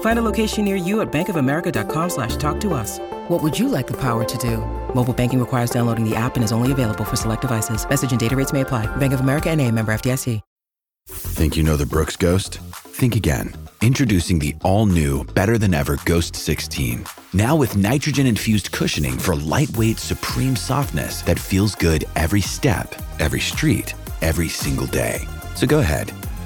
Find a location near you at bankofamerica.com slash talk to us. What would you like the power to do? Mobile banking requires downloading the app and is only available for select devices. Message and data rates may apply. Bank of America and a member FDIC. Think you know the Brooks Ghost? Think again. Introducing the all-new, better-than-ever Ghost 16. Now with nitrogen-infused cushioning for lightweight, supreme softness that feels good every step, every street, every single day. So go ahead,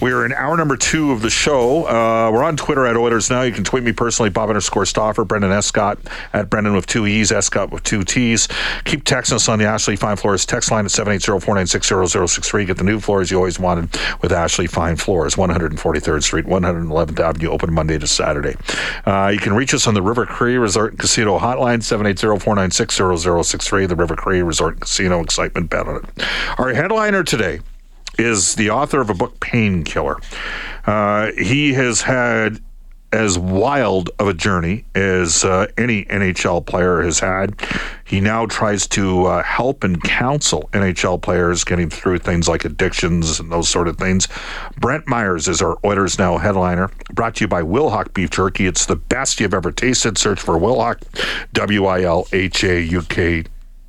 We're in hour number two of the show. Uh, we're on Twitter at Oilers Now. You can tweet me personally, Bob underscore Stauffer, Brendan Escott at Brendan with two E's, Escott with two T's. Keep texting us on the Ashley Fine Floors text line at 780-496-0063. Get the new floors you always wanted with Ashley Fine Floors, 143rd Street, 111th Avenue, open Monday to Saturday. Uh, you can reach us on the River Cree Resort Casino hotline, 780-496-0063. The River Cree Resort Casino excitement it. Our headliner today is the author of a book, Painkiller. Uh, he has had as wild of a journey as uh, any NHL player has had. He now tries to uh, help and counsel NHL players getting through things like addictions and those sort of things. Brent Myhres is our Oilers Now headliner, brought to you by Wilhauk Beef Jerky. It's the best you've ever tasted. Search for Wilhauk, W I L H A U K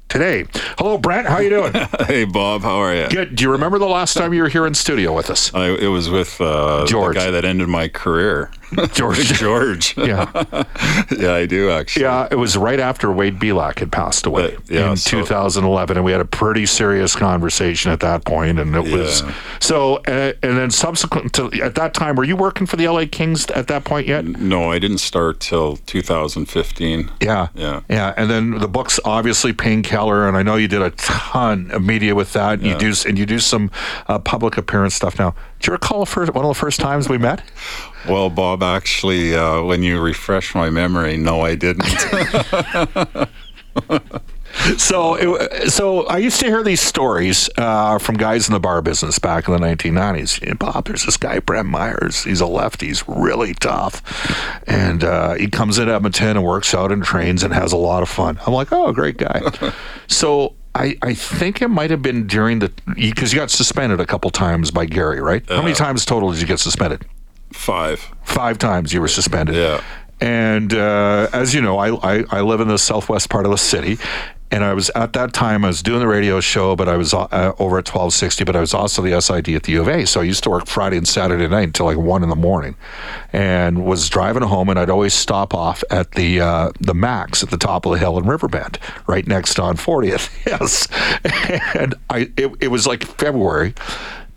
today. Hello, Brent. How you doing? hey, Bob. How are you? Good. Do you remember the last time you were here in studio with us? I, it was with uh, George. the guy that ended my career. George. George. Yeah. yeah, I do actually. Yeah, it was right after Wade Belak had passed away Uh, yeah, in so- 2011, and we had a pretty serious conversation at that point, and it was so. Uh, and then subsequent to at that time, were you working for the LA Kings at that point yet? No, I didn't start till 2015. Yeah, Yeah. yeah. And then the book's obviously Painkiller, and I know you did a ton of media with that. You Yeah. do and you do some uh, public appearance stuff now. Do you recall first, one of the first times we met? Well, Bob, actually, uh, when you refresh my memory, no, I didn't. So, it, so I used to hear these stories uh, from guys in the bar business back in the 1990s. Yeah, Bob, there's this guy Brent Myhres. He's a lefty. He's really tough, and uh, he comes in Edmonton and works out and trains and has a lot of fun. I'm like, oh, great guy. so. I, I think it might have been during the because you got suspended a couple times by Gary, right? How many times total did you get suspended? Five. Five times you were suspended. Yeah. And uh, as you know, I, I, I live in the southwest part of the city. And I was at that time, I was doing the radio show, but I was uh, over at 1260, but I was also the SID at the U of A. So I used to work Friday and Saturday night until like one in the morning and was driving home. And I'd always stop off at the uh, the Max at the top of the hill in Riverbend, right next on 40th. Yes. And I it, it was like February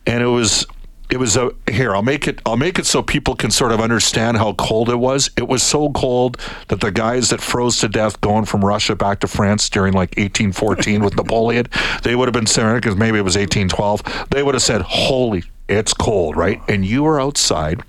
and it was it was a here i'll make it i'll make it so people can sort of understand how cold it was. It was so cold that the guys that froze to death going from russia back to france during like 1814 with napoleon they would have been saying because maybe it was 1812 they would have said holy it's cold right? And you were outside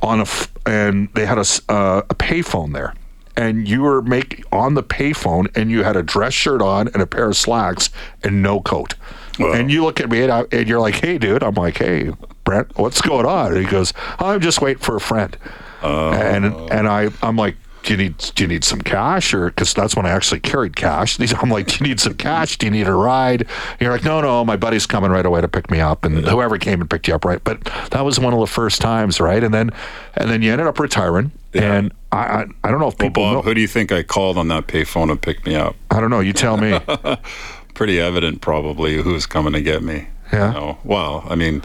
on a f- and they had a, uh, a payphone there. And you were make on the payphone and you had a dress shirt on and a pair of slacks and no coat. And you look at me and, I, and you're like, "Hey, dude." I'm like, "Hey, Brent, what's going on?" And he goes, "I'm just waiting for a friend." and oh. and I I'm like, "Do you need do you need some cash or because that's when I actually carried cash?" These- I'm like, "Do you need some cash? Do you need a ride?" And you're like, "No, no, my buddy's coming right away to pick me up." And whoever came and picked you up, right? But that was one of the first times, right? And then and then you ended up retiring. And I, I I don't know if Well, people Bob, know. who do you think I called on that payphone to pick me up? I don't know. You tell me. Pretty evident, probably, who's coming to get me. Yeah. You know, well, I mean,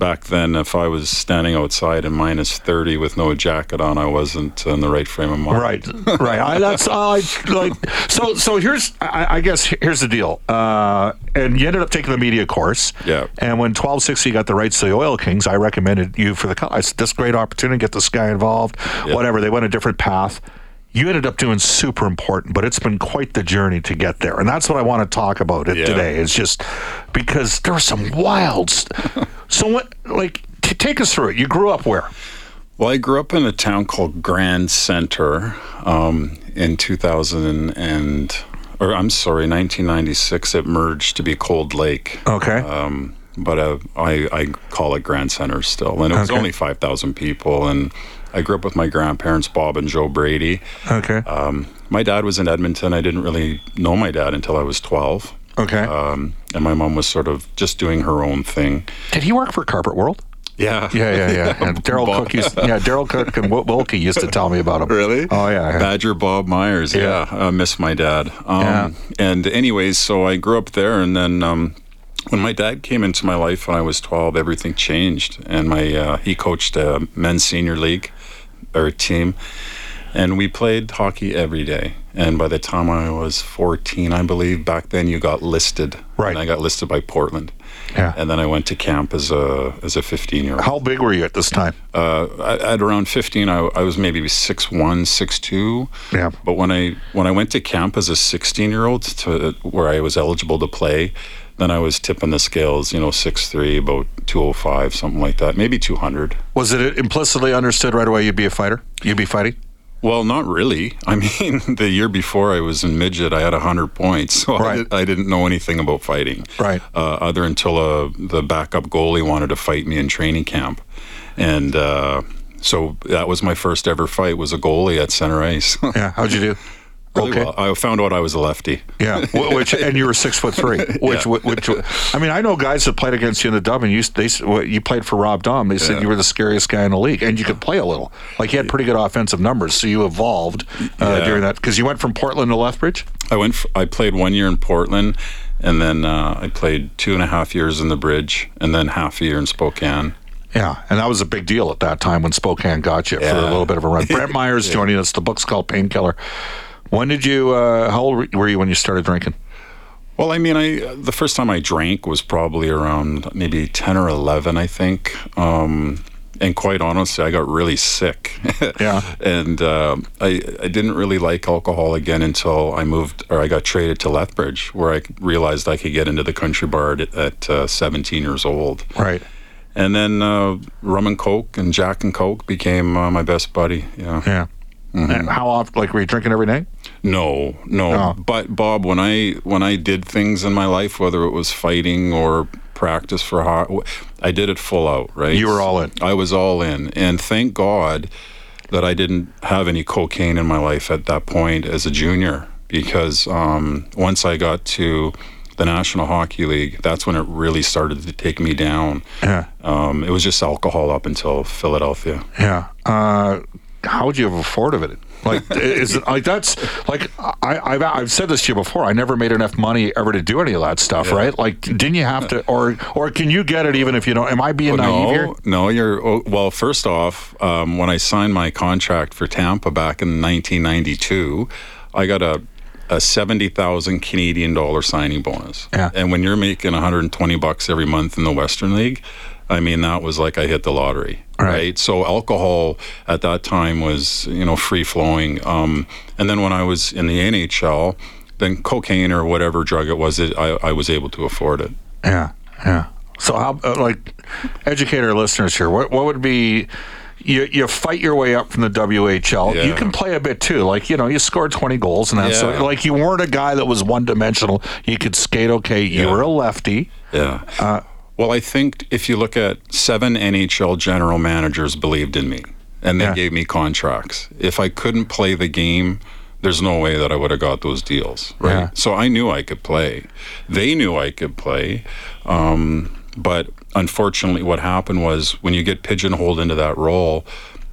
back then, if I was standing outside in minus 30 with no jacket on, I wasn't in the right frame of mind. Right, right. I, that's I like. So, so here's, I, I guess here's the deal. Uh, and you ended up taking the media course. Yeah. And when 1260 got the rights to the Oil Kings, I recommended you for the. I said, this great opportunity, get this guy involved. Yeah. Whatever. They went a different path. You ended up doing super important, but it's been quite the journey to get there. And that's what I want to talk about it Yeah. today. It's just because there were some wild. St- so what, like, t- take us through it. You grew up where? Well, I grew up in a town called Grand Centre um, in 2000 and, or I'm sorry, 1996. It merged to be Cold Lake. Okay. Um, but uh, I, I call it Grand Centre still. And it was Okay. only 5,000 people. And I grew up with my grandparents, Bob and Joe Brady. okay. Um, my dad was in Edmonton. I didn't really know my dad until I was 12. okay. Um, and my mom was sort of just doing her own thing. Did he work for Carpet World? Yeah. Yeah, yeah, yeah. And Daryl Bob- Cook used, yeah, Daryl Cook and Wil- Wilkie used to tell me about him. Really? Oh yeah. yeah. Badger Bob Myhres. Yeah. Yeah, I miss my dad. Um, Yeah. And anyways, so I grew up there, and then um, when my dad came into my life when I was 12, everything changed. And my uh, he coached a men's senior league or team, and we played hockey every day. And by the time I was 14, I believe back then you got listed. Right. And I got listed by Portland. Yeah. And then I went to camp as a as a 15 year old. How big were you at this time? Uh, at at around 15, I, I was maybe 6'1", 6'2". Yeah. But when I when I went to camp as a 16 year old to where I was eligible to play, then I was tipping the scales. You know, 6'3", about 205, something like that, maybe 200. Was it implicitly understood right away you'd be a fighter? You'd be fighting? Well, not really. I mean, the year before I was in midget, I had 100 points, so Right. I, did, I didn't know anything about fighting. Right. Uh, other until uh, the backup goalie wanted to fight me in training camp, and uh, so that was my first ever fight. Was a goalie at center ice. Yeah. How'd you do? Really okay. well. I found out I was a lefty. Yeah, which and you were six foot three. Which, Yeah. which, I mean, I know guys that played against you in the dub, and you they you played for Rob Daum. They said Yeah. you were the scariest guy in the league, and you could play a little. Like you had pretty good offensive numbers, so you evolved uh, Yeah. during that because you went from Portland to Lethbridge. I went. f I played one year in Portland, and then uh, I played two and a half years in the Bridge, and then half a year in Spokane. Yeah, and that was a big deal at that time when Spokane got you for a little bit of a run. Brent Myhres joining us. The book's called Painkiller. When did you? Uh, how old were you when you started drinking? Well, I mean, I the first time I drank was probably around maybe ten or eleven, I think. Um, and quite honestly, I got really sick. Yeah. and uh, I I didn't really like alcohol again until I moved or I got traded to Lethbridge, where I realized I could get into the country bar at, at uh, 17 years old. Right. And then uh, rum and coke and Jack and Coke became uh, my best buddy. Yeah. Yeah. Mm-hmm. And how often? Like, were you drinking every night? No, no. Oh. But Bob, when I when I did things in my life, whether it was fighting or practice for ho I did it full out. Right. You were all in. I was all in, and thank God that I didn't have any cocaine in my life at that point as a junior, because um, once I got to the National Hockey League, that's when it really started to take me down. Yeah. Um, it was just alcohol up until Philadelphia. Yeah. Uh, how would you have afforded it? Like, is it like that's like I, I've I've said this to you before. I never made enough money ever to do any of that stuff, right? Like, didn't you have to, or or can you get it even if you don't? Am I being naive here? no, no, you're oh, well. First off, um, when I signed my contract for Tampa back in 1992, I got a a seventy thousand Canadian dollar signing bonus. Yeah. And when you're making 120 bucks every month in the Western League, I mean that was like I hit the lottery. Right. Right. So alcohol at that time was you know free flowing. Um, and then when I was in the NHL, then cocaine or whatever drug it was, it, I, I was able to afford it. Yeah, yeah. So how uh, like educate our listeners here? What what would be you you fight your way up from the WHL. You can play a bit too. Like, you know, you scored 20 goals and that so like you weren't a guy that was one dimensional. You could skate okay. You Yeah. were a lefty. Yeah. Uh, well, I think if you look at seven NHL general managers believed in me and they Yeah. gave me contracts. If I couldn't play the game, there's no way that I would have got those deals. Right. Yeah. So I knew I could play. They knew I could play. Um, but unfortunately, what happened was when you get pigeonholed into that role,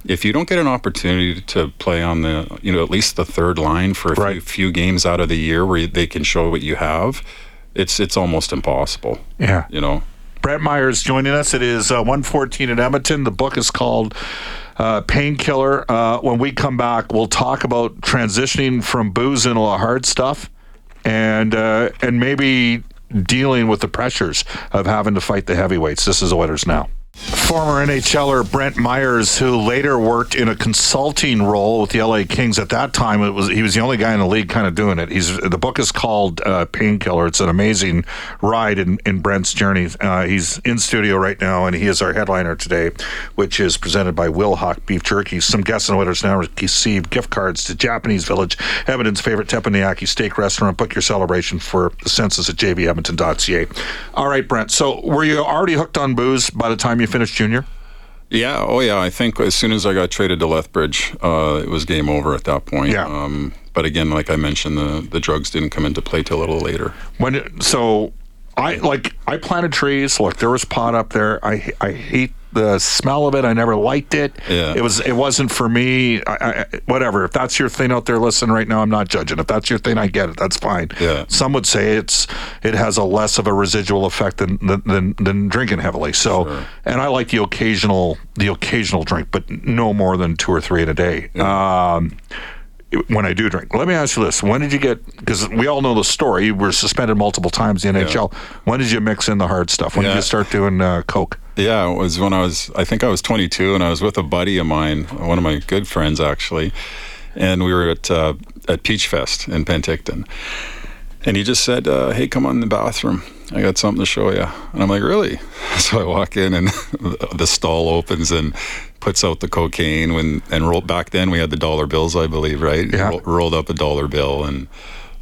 if you don't get an opportunity to play on the, you know, at least the third line for a few, few games out of the year where they can show what you have, it's it's almost impossible. Yeah. You know. Brett Myhres joining us. It is uh, 114 in Edmonton. The book is called uh, Painkiller. Uh, when we come back, we'll talk about transitioning from booze into the hard stuff and uh, and maybe dealing with the pressures of having to fight the heavyweights. This is Oilers Now. Former NHLer Brent Myhres, who later worked in a consulting role with the LA Kings. At that time, it was he was the only guy in the league kind of doing it. He's the book is called uh, Painkiller. It's an amazing ride in, in Brent's journey. Uh, he's in studio right now, and he is our headliner today, which is presented by Wilhauk Beef Jerky. Some guests and winners now receive gift cards to Japanese Village, Edmonton's favorite teppanyaki steak restaurant. Book your celebration for the census at jvedmonton.ca. All right, Brent. So were you already hooked on booze by the time you finished junior? Yeah, oh yeah. I think as soon as I got traded to Lethbridge, uh, it was game over at that point. Yeah. Um, but again, like I mentioned, the the drugs didn't come into play till a little later. When it- so, I like I planted trees. Look, there was pot up there. I I hate the smell of it. I never liked it. Yeah. It was it wasn't for me. I, I, whatever. If that's your thing out there, listen right now. I'm not judging. If that's your thing, I get it. That's fine. Yeah. Some would say it's it has a less of a residual effect than than, than, than drinking heavily. So, and I like the occasional the occasional drink, but no more than two or three in a day. Um, when I do drink. Let me ask you this: When did you get? Because we all know the story. You were suspended multiple times in the NHL. When did you mix in the hard stuff? When did you start doing uh, coke? Yeah, it was when I was, I think I was 22, and I was with a buddy of mine, one of my good friends actually, and we were at uh, at Peach Fest in Penticton, and he just said, uh, "Hey, come on in the bathroom. I got something to show you." And I'm like, "Really?" So I walk in, and the stall opens and puts out the cocaine. When and rolled back then we had the dollar bills, I believe, right? Yeah. Ro- rolled up a dollar bill and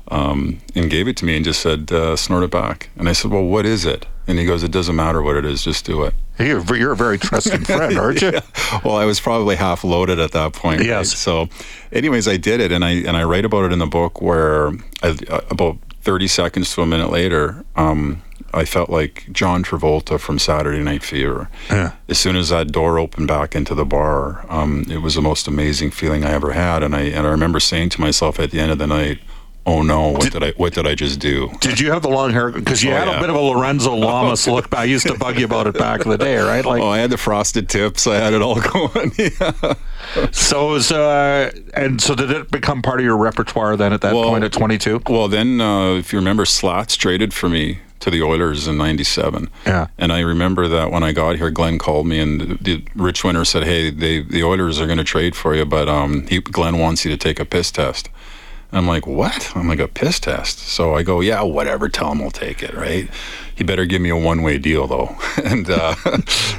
um, and gave it to me and just said, uh, "Snort it back." And I said, "Well, what is it?" And he goes, "It doesn't matter what it is, just do it." You're, you're a very trusting friend, aren't you? well, I was probably half loaded at that point. right? Yes. So, anyways, I did it, and I and I write about it in the book where I, uh, about thirty seconds to a minute later, um, I felt like John Travolta from Saturday Night Fever. Yeah. As soon as that door opened back into the bar, um, it was the most amazing feeling I ever had, and I and I remember saying to myself at the end of the night. Oh no! What did, I? What did I just do? Did you have the long hair? Because you Oh, had a bit of a Lorenzo Lamas look. I used to bug you about it back in the day, right? Like, Oh, I had the frosted tips. I had it all going. yeah. so it was, uh, and so did it become part of your repertoire then at that Well- point at 22? Well, then, uh, if you remember, Slats traded for me to the Oilers in '97. Yeah. And I remember that when I got here, Glen called me, and the, Rich Winter said, "Hey, they the Oilers are going to trade for you, but um, he, Glen wants you to take a piss test." I'm like, "What?" I'm like, "A piss test." So I go, "Yeah, whatever. Tell him we'll take it, right?" He better give me a one-way deal though. and uh,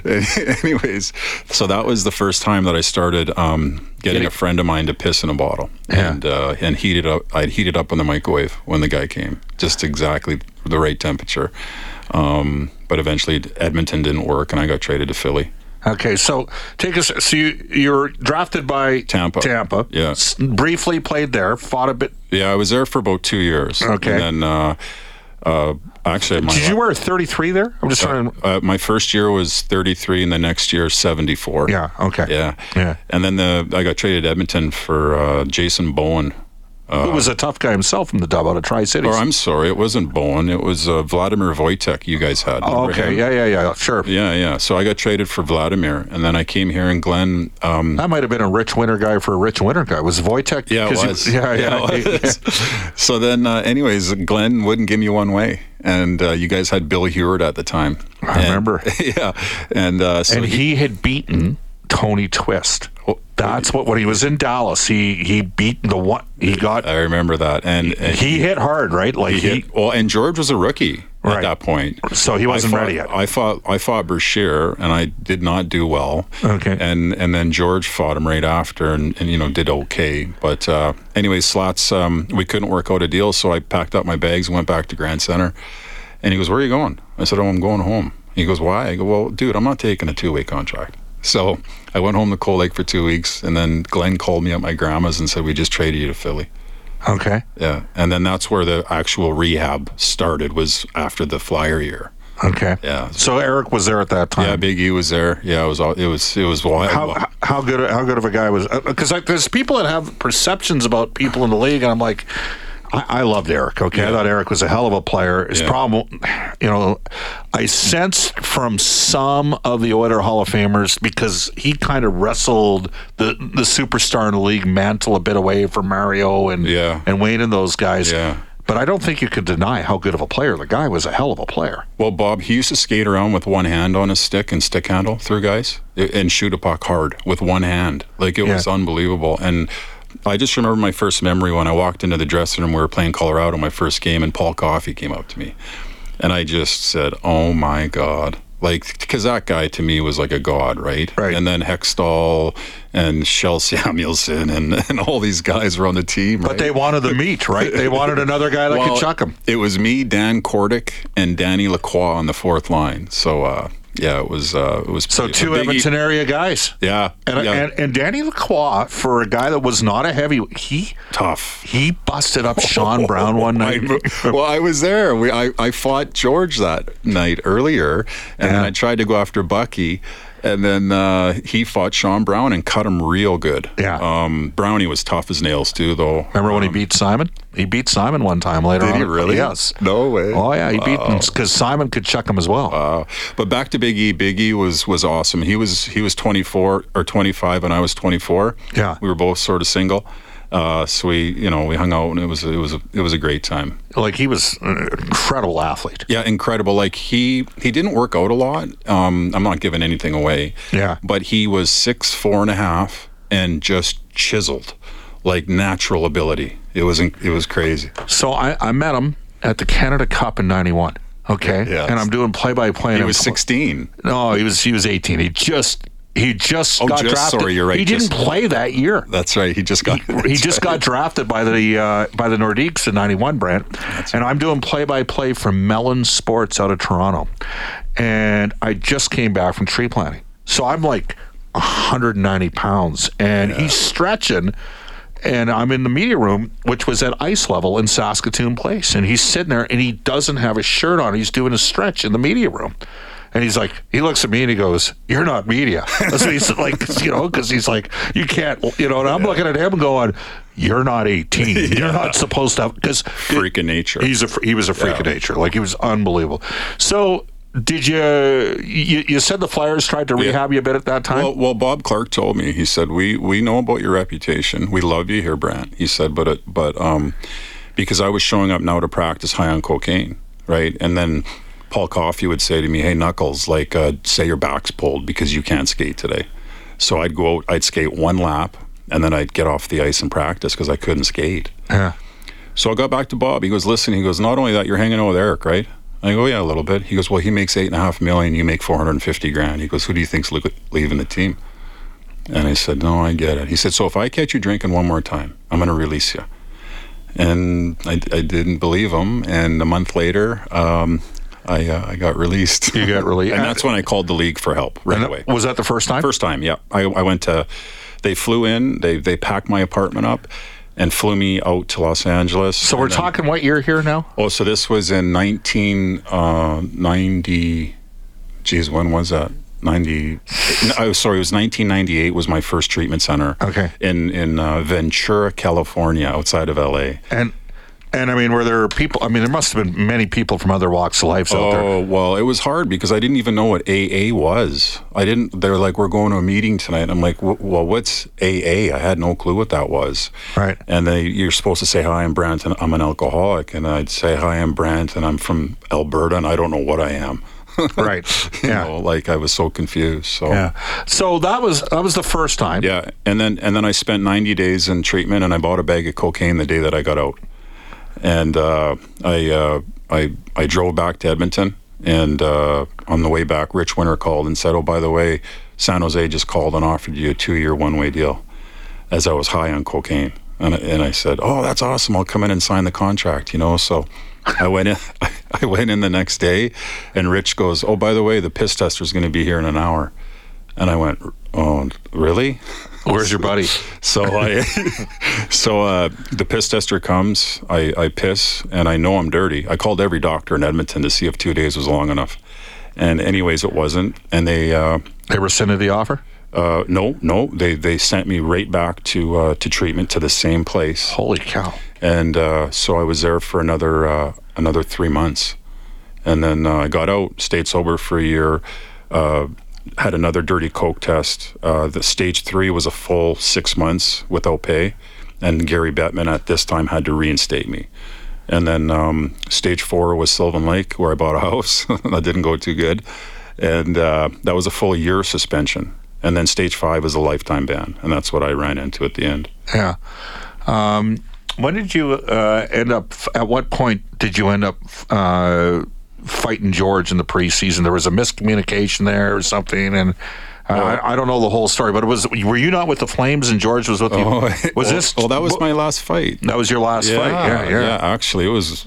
anyways, so that was the first time that I started um, getting a friend of mine to piss in a bottle Yeah. and uh, and heat it up. I'd heat it up in the microwave when the guy came, just exactly the right temperature. Um, but eventually, Edmonton didn't work, and I got traded to Philly. Okay, so take us. So you you're drafted by Tampa. Tampa. Yeah. S- briefly played there. Fought a bit. Yeah, I was there for about two years. Okay. And then, uh, uh, actually, my, Did you wear 33 there? I'm just trying. to... uh, my first year was 33, and the next year 74. Yeah. Okay. Yeah. Yeah. And then the I got traded Edmonton for uh, Jason Bowen. Who was a tough guy himself from the dub out of Tri Cities. Or I'm sorry, it wasn't Bowen. It was uh, Vladimir Vujtek. You guys had. Oh, okay. him? Yeah. Yeah. Yeah. Sure. Yeah, yeah. So I got traded for Vladimir, and then I came here, and Glen. Um, That might have been a rich winter guy for a rich winter guy. Was Vujtek? yeah, it was. yeah. Yeah. it was. so then, uh, anyways, Glen wouldn't give me one way, and uh, you guys had Bill Huard at the time. I And- remember. yeah, and uh, so and he, he had beaten Tony Twist. That's what when he was in Dallas, he he beat the one. He got I remember that, and, and he hit hard, right? Like he he, hit, well, and George was a rookie Right. at that point, So he wasn't fought, ready yet. I fought I fought Brashear, and I did not do well. Okay. and and then George fought him right after, and, and you know did okay. But uh, anyway, Slats um, we couldn't work out a deal, so I packed up my bags and went back to Grand Centre. And he goes, "Where are you going?" I said, "Oh, I'm going home." He goes, "Why?" I go, "Well, dude, I'm not taking a two way contract." So I went home to Cold Lake for two weeks, and then Glen called me at my grandma's and said, "We just traded you to Philly." okay. Yeah, and then that's where the actual rehab started. Was after the Flyer year. Okay. Yeah. So Eric was there at that time. Yeah, Big E was there. Yeah, it was. all It was. It was wild. how, how- good how good of a guy was uh, because like, there's people that have perceptions about people in the league and I'm like I, I loved Eric. Okay, I thought Eric was a hell of a player. His Yeah. problem, you know, I sensed from some of the Oiler Hall of Famers because he kind of wrestled the the superstar in the league mantle a bit away from Mario and Yeah. and Wayne and those guys. Yeah. But I don't think you could deny how good of a player the guy was. A hell of a player. Well, Bob, he used to skate around with one hand on his stick and stick handle through guys and shoot a puck hard with one hand. Like it Yeah. was unbelievable. And I just remember my first memory when I walked into the dressing room. We were playing Colorado, my first game, and Paul Coffey came up to me, and I just said, "Oh my God." Like, because that guy to me was like a god, right? Right. And then Hextall and Kjell Samuelsson and, and all these guys were on the team. But they wanted the meat, right? They wanted another guy that could chuck him. It was me, Dan Kordic, and Danny Lacroix on the fourth line. So uh, yeah, it was uh, it was So two. Edmonton area guys. Yeah, And, yeah, and and Danny Lacroix, for a guy that was not a heavy, he tough. he busted up Sean Brown one night. I- well, I was there. We, I, I fought George that night earlier, and then Yeah. I tried to go after Bucky, and then uh, he fought Sean Brown and cut him real good. Yeah. Um, Brownie was tough as nails too, though. Remember when he beat Simon? He beat Simon one time later Did on. he really? Yes. No way. Oh yeah, he beat him because Simon could chuck him as well. Uh, but back to Big E. Big E was was awesome. He was he was 24 or 25, and I was 24. Yeah. we were both sort of single. Uh, so we, you know, we hung out, and it was it was a, it was a great time. like he was an incredible athlete. Yeah, incredible. Like he he didn't work out a lot. Um, I'm not giving anything away. Yeah. but he was six four and a half and just chiseled, like natural ability. It was it was crazy. So I, I met him at the Canada Cup in '91. Okay, Yeah. and I'm doing play by play. He was 16. No, he was he was 18. He just he just Oh, got just- drafted. sorry, you're right, He didn't play that year. That's right. He just got he just got drafted by the uh, by the Nordiques in '91, Brent. and I'm doing play by play for Mellon Sports out of Toronto, and I just came back from tree planting, so I'm like 190 pounds, and he's stretching. And I'm in the media room, which was at ice level in Saskatoon Place. And he's sitting there and he doesn't have a shirt on. He's doing a stretch in the media room. And he's like, he looks at me and he goes, You're not media. What he's like, you know, because he's like, You can't, you know, and I'm looking at him going, You're not 18. You're not supposed to, because freak of nature. He's a he was a freak of nature. Like he was unbelievable. So did you, you? You said the Flyers tried to rehab you a bit at that time. Well, well, Bob Clarke told me. He said, "We we know about your reputation. We love you here, Brantt." He said, "But it, but um, because I was showing up now to practice high on cocaine, right? And then Paul Coffey would say to me, "Hey, Knuckles, like uh, say your back's pulled because you can't skate today." So I'd go out, I'd skate one lap, and then I'd get off the ice and practice because I couldn't skate. yeah. So I got back to Bob. He goes, "Listen," he goes, "Not only that, you're hanging out with Eric, right?" I go, "Yeah, a little bit." He goes, "Well, he makes eight and a half million. You make four hundred and fifty grand." He goes, "Who do you think's leaving the team?" And I said, "No, I get it." He said, "So if I catch you drinking one more time, I'm going to release you." And I, I didn't believe him. And a month later, um, I uh, I got released. You got released. and that's when I called the league for help right And away. Was that the first time? First time, yeah. I, I went to, they flew in, they they packed my apartment up, and flew me out to Los Angeles. So we're then- talking what year here now? Oh, so this was in 1990. geez, when was that? 90. Oh, sorry, it was 1998. Was my first treatment center. Okay. In in uh, Ventura, California, outside of LA. And and I mean, were there people? I mean, there must have been many people from other walks of life out there. Oh well, it was hard because I didn't even know what AA was. I didn't. They're like, we're going to a meeting tonight. I'm like, well, what's AA? I had no clue what that was. Right. And they, you're supposed to say, hi, I'm Brantt, and I'm an alcoholic. And I'd say, hi, I'm Brantt, and I'm from Alberta, and I don't know what I am. Right. You Yeah. know, like I was so confused. So Yeah. So that was that was the first time. yeah, and then and then I spent 90 days in treatment, and I bought a bag of cocaine the day that I got out, and uh, I uh, I I drove back to Edmonton, and uh, on the way back, Rich Winter called and said, "Oh, by the way, San Jose just called and offered you a two-year one-way deal," as I was high on cocaine, and I- and I said, "Oh, that's awesome! I'll come in and sign the contract," you know. So I went in. I went in the next day, and Rich goes, "Oh, by the way, the piss tester's going to be here in an hour," and I went, "Oh, really?" Where's your buddy? So I, so uh, the piss tester comes. I, I piss, and I know I'm dirty. I called every doctor in Edmonton to see if two days was long enough, and anyways, it wasn't. And they, uh, They rescinded the offer. uh, no, no, they they sent me right back to uh, to treatment to the same place, Holy cow! and uh, so I was there for another uh, another three months, and then uh, I got out, stayed sober for a year. Had another dirty coke test. Uh, the stage three was a full six months without pay, and Gary Bettman at this time had to reinstate me. And then um, stage four was Sylvan Lake, where I bought a house. that didn't go too good. And uh, that was a full year suspension. And then stage five is a lifetime ban. And that's what I ran into at the end. Yeah. Um, when did you uh, end up, at what point did you end up uh, fighting George in the preseason? There was a miscommunication there or something. And uh, I, I, don't know the whole story, but it was. Were you not with the Flames and George was with you? Oh, was well, this? Well, that was my last fight. That was your last yeah, fight. Yeah, yeah, yeah. Actually, it was.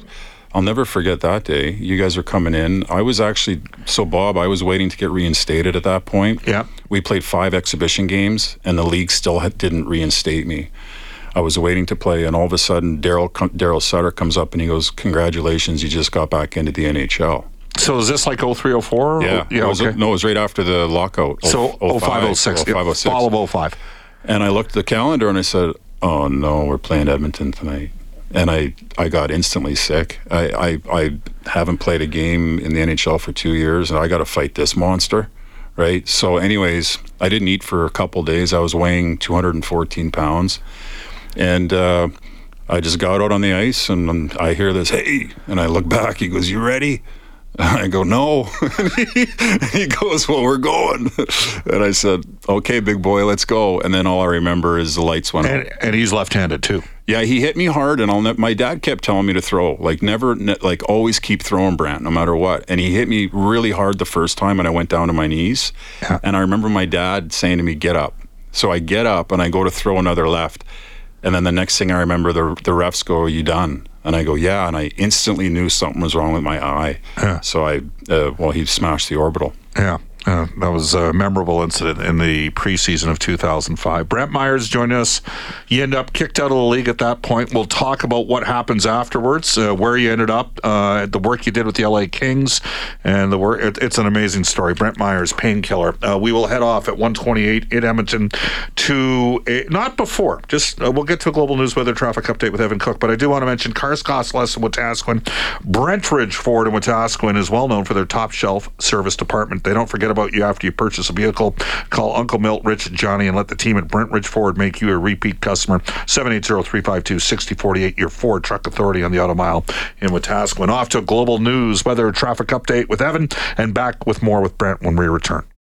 I'll never forget that day. You guys were coming in. I was actually so Bob. I was waiting to get reinstated at that point. Yeah. We played five exhibition games, and the league still didn't reinstate me. I was waiting to play, and all of a sudden, Daryl Darryl Sutter comes up and he goes, "Congratulations, you just got back into the NHL." So is this like 0304? Yeah. yeah it was, okay. No, it was right after the lockout. So 05, 06. 05, 06. Fall of 05. And I looked at the calendar and I said, oh no, we're playing Edmonton tonight. And I, I got instantly sick. I, I, I haven't played a game in the NHL for two years and I got to fight this monster. Right. So, anyways, I didn't eat for a couple days. I was weighing 214 pounds. And, uh, I just got out on the ice and I hear this, hey, and I look back. He goes, You ready? I go, no. he goes, well, we're going. And I said, okay, big boy, let's go. And then all I remember is the lights went and, on. And he's left-handed too. Yeah, he hit me hard, and I'll ne- my dad kept telling me to throw, like never, ne- like always keep throwing, Brantt, no matter what. And he hit me really hard the first time, and I went down to my knees. Yeah. And I remember my dad saying to me, "Get up." So I get up and I go to throw another left, and then the next thing I remember, the the refs go, "Are you done?" And I go, yeah. And I instantly knew something was wrong with my eye. Yeah. So I, uh, well, he smashed the orbital. Yeah. Uh, that was a memorable incident in the preseason of 2005. Brent Myhres joined us. You end up kicked out of the league at that point. We'll talk about what happens afterwards, uh, where you ended up, uh, the work you did with the LA Kings, and the work. It, it's an amazing story. Brent Myhres, painkiller. Uh, we will head off at 128 in Edmonton to a, not before. Just uh, we'll get to a global news weather traffic update with Evan Cook, but I do want to mention Cars Cost Less in Wetaskiwin. Brentridge Ford in Wetaskiwin is well known for their top shelf service department. They don't forget about you after you purchase a vehicle. Call Uncle Milt, Rich, Johnny, and let the team at Brentridge Ford make you a repeat customer. 780-352-6048, your Ford Truck Authority on the Auto Mile in Wetaskiwin. Off to global news, weather, traffic update with Evan, and back with more with Brent when we return.